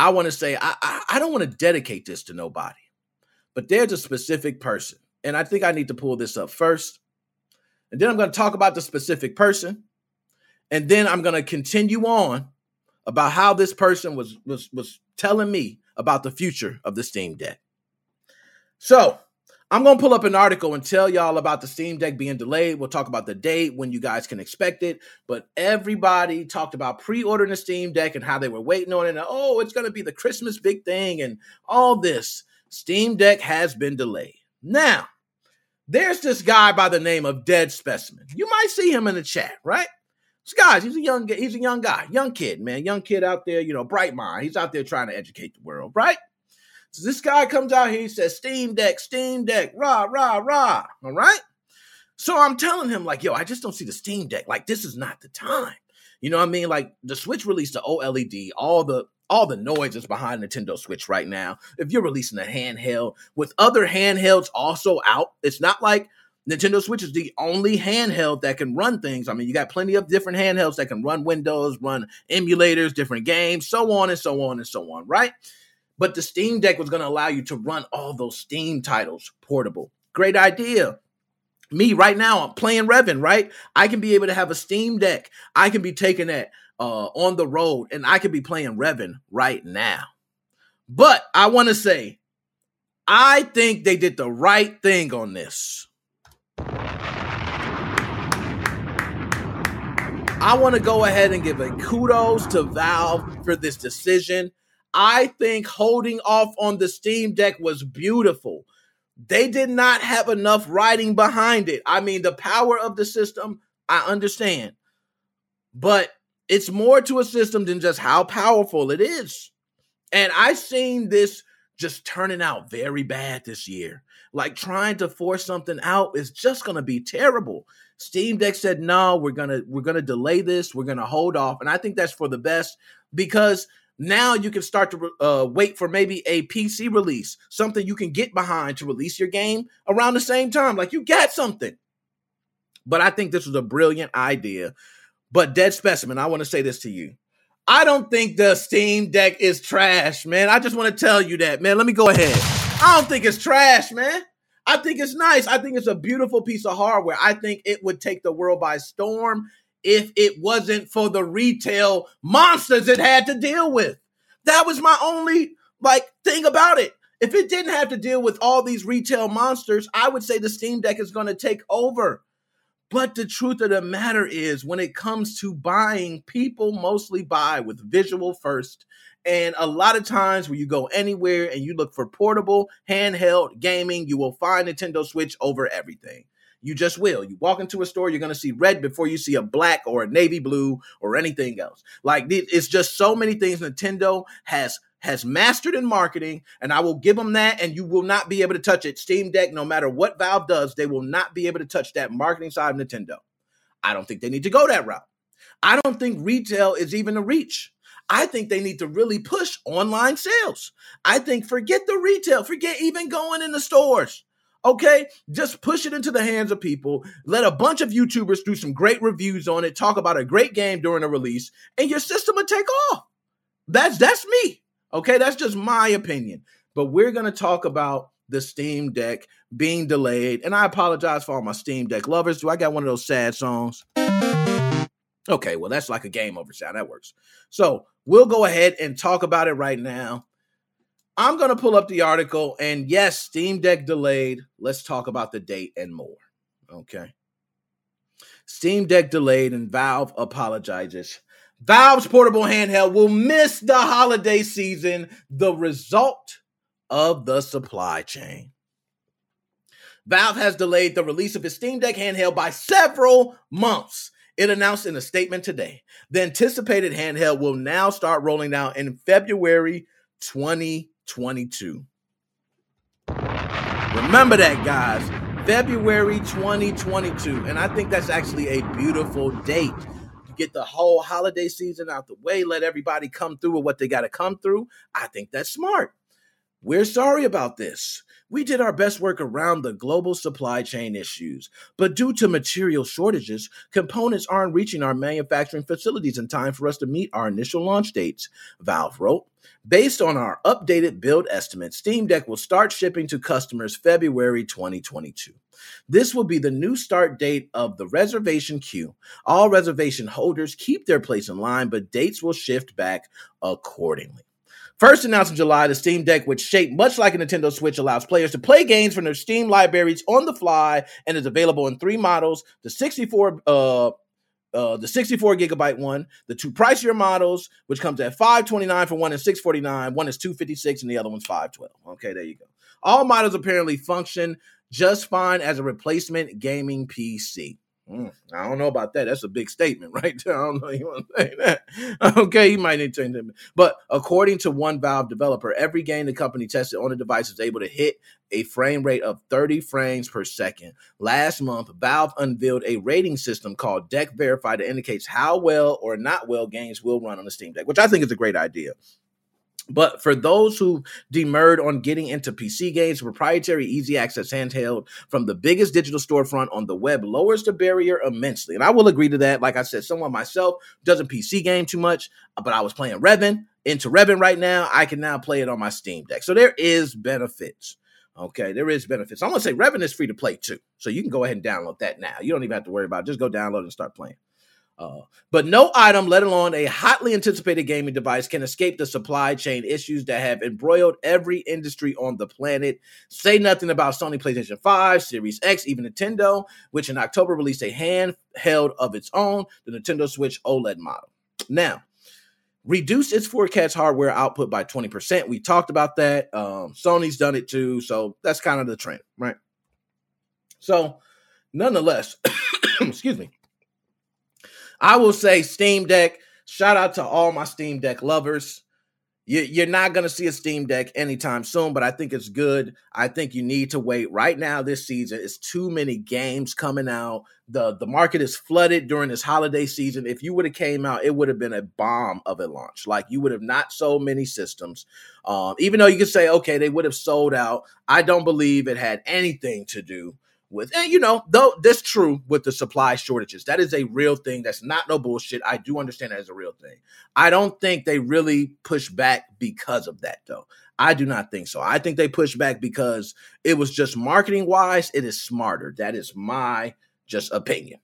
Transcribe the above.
I want to say I, I, I don't want to dedicate this to nobody, but there's a specific person, and I think I need to pull this up first, and then I'm going to talk about the specific person, and then I'm going to continue on about how this person was was was telling me about the future of the Steam Deck. So I'm gonna pull up an article and tell y'all about the Steam Deck being delayed. We'll talk about the date when you guys can expect it. But everybody talked about pre-ordering the Steam Deck and how they were waiting on it. And oh, it's gonna be the Christmas big thing and all this. Steam Deck has been delayed. Now, there's this guy by the name of Dead Specimen. You might see him in the chat, right? This guy, he's a young, he's a young guy, young kid, man, young kid out there, you know, bright mind. He's out there trying to educate the world, right? So this guy comes out here, he says, Steam Deck, Steam Deck, rah, rah, rah. All right. So I'm telling him, like, yo, I just don't see the Steam Deck. Like, this is not the time. You know what I mean? Like the Switch released the OLED, all the all the noise is behind Nintendo Switch right now. If you're releasing a handheld with other handhelds also out, it's not like Nintendo Switch is the only handheld that can run things. I mean, you got plenty of different handhelds that can run Windows, run emulators, different games, so on and so on and so on, right? But the Steam Deck was going to allow you to run all those Steam titles portable. Great idea. Me right now, I'm playing Revan, right? I can be able to have a Steam Deck. I can be taking that uh, on the road and I can be playing Revan right now. But I want to say, I think they did the right thing on this. I want to go ahead and give a kudos to Valve for this decision. I think holding off on the Steam Deck was beautiful. They did not have enough writing behind it. I mean, the power of the system, I understand. But it's more to a system than just how powerful it is. And I've seen this just turning out very bad this year. Like trying to force something out is just going to be terrible. Steam Deck said, "No, we're going to we're going to delay this. We're going to hold off." And I think that's for the best because now you can start to uh, wait for maybe a PC release, something you can get behind to release your game around the same time. Like you got something. But I think this was a brilliant idea. But Dead Specimen, I want to say this to you. I don't think the Steam Deck is trash, man. I just want to tell you that, man. Let me go ahead. I don't think it's trash, man. I think it's nice. I think it's a beautiful piece of hardware. I think it would take the world by storm if it wasn't for the retail monsters it had to deal with. That was my only like thing about it. If it didn't have to deal with all these retail monsters, I would say the Steam Deck is going to take over. But the truth of the matter is, when it comes to buying, people mostly buy with visual first. And a lot of times, when you go anywhere and you look for portable, handheld gaming, you will find Nintendo Switch over everything. You just will. You walk into a store, you're going to see red before you see a black or a navy blue or anything else. Like it's just so many things Nintendo has has mastered in marketing, and I will give them that, and you will not be able to touch it. Steam Deck, no matter what Valve does, they will not be able to touch that marketing side of Nintendo. I don't think they need to go that route. I don't think retail is even a reach. I think they need to really push online sales. I think forget the retail, forget even going in the stores. Okay, just push it into the hands of people. Let a bunch of YouTubers do some great reviews on it, talk about a great game during a release, and your system will take off. That's that's me. Okay, that's just my opinion. But we're gonna talk about the Steam Deck being delayed, and I apologize for all my Steam Deck lovers. Do I got one of those sad songs? Okay, well that's like a game over sound. That works. So we'll go ahead and talk about it right now. I'm going to pull up the article, and yes, Steam Deck delayed. Let's talk about the date and more. Okay. Steam Deck delayed, and Valve apologizes. Valve's portable handheld will miss the holiday season, the result of the supply chain. Valve has delayed the release of its Steam Deck handheld by several months. It announced in a statement today. The anticipated handheld will now start rolling out in February 20 2022. Remember that, guys. February 2022. And I think that's actually a beautiful date. to get the whole holiday season out the way, let everybody come through with what they got to come through. I think that's smart. We're sorry about this. We did our best work around the global supply chain issues, but due to material shortages, components aren't reaching our manufacturing facilities in time for us to meet our initial launch dates, Valve wrote. Based on our updated build estimate, Steam Deck will start shipping to customers February 2022. This will be the new start date of the reservation queue. All reservation holders keep their place in line, but dates will shift back accordingly. First announced in July, the Steam Deck, which shaped much like a Nintendo Switch, allows players to play games from their Steam libraries on the fly and is available in three models: the 64, uh, uh, the 64 gigabyte one, the two pricier models, which comes at 529 for one and 649. One is 256 and the other one's 512. Okay, there you go. All models apparently function just fine as a replacement gaming PC. Mm, I don't know about that. That's a big statement, right? There. I don't know you want to say that. Okay, you might need to change it. But according to one Valve developer, every game the company tested on the device is able to hit a frame rate of 30 frames per second. Last month, Valve unveiled a rating system called Deck Verify that indicates how well or not well games will run on the Steam Deck, which I think is a great idea. But for those who demurred on getting into PC games, proprietary easy access handheld from the biggest digital storefront on the web lowers the barrier immensely. And I will agree to that. Like I said, someone myself doesn't PC game too much, uh, but I was playing Revan into Revan right now. I can now play it on my Steam Deck. So there is benefits. Okay, there is benefits. I'm gonna say Revan is free to play too. So you can go ahead and download that now. You don't even have to worry about it. Just go download and start playing. Uh, but no item, let alone a hotly anticipated gaming device, can escape the supply chain issues that have embroiled every industry on the planet. Say nothing about Sony PlayStation 5, Series X, even Nintendo, which in October released a handheld of its own, the Nintendo Switch OLED model. Now, reduced its forecast hardware output by 20%. We talked about that. Um, Sony's done it too. So that's kind of the trend, right? So, nonetheless, excuse me I will say Steam Deck. Shout out to all my Steam Deck lovers. You, are not going to see a Steam Deck anytime soon, but I think it's good. I think you need to wait. Right now, this season, it's too many games coming out. the The market is flooded during this holiday season. If you would have came out, it would have been a bomb of a launch. Like you would have not sold many systems. Um, even though you could say, okay, they would have sold out. I don't believe it had anything to do with and you know though that's true with the supply shortages. That is a real thing. That's not no bullshit. I do understand that as a real thing. I don't think they really push back because of that though. I do not think so. I think they push back because it was just marketing wise it is smarter. That is my just opinion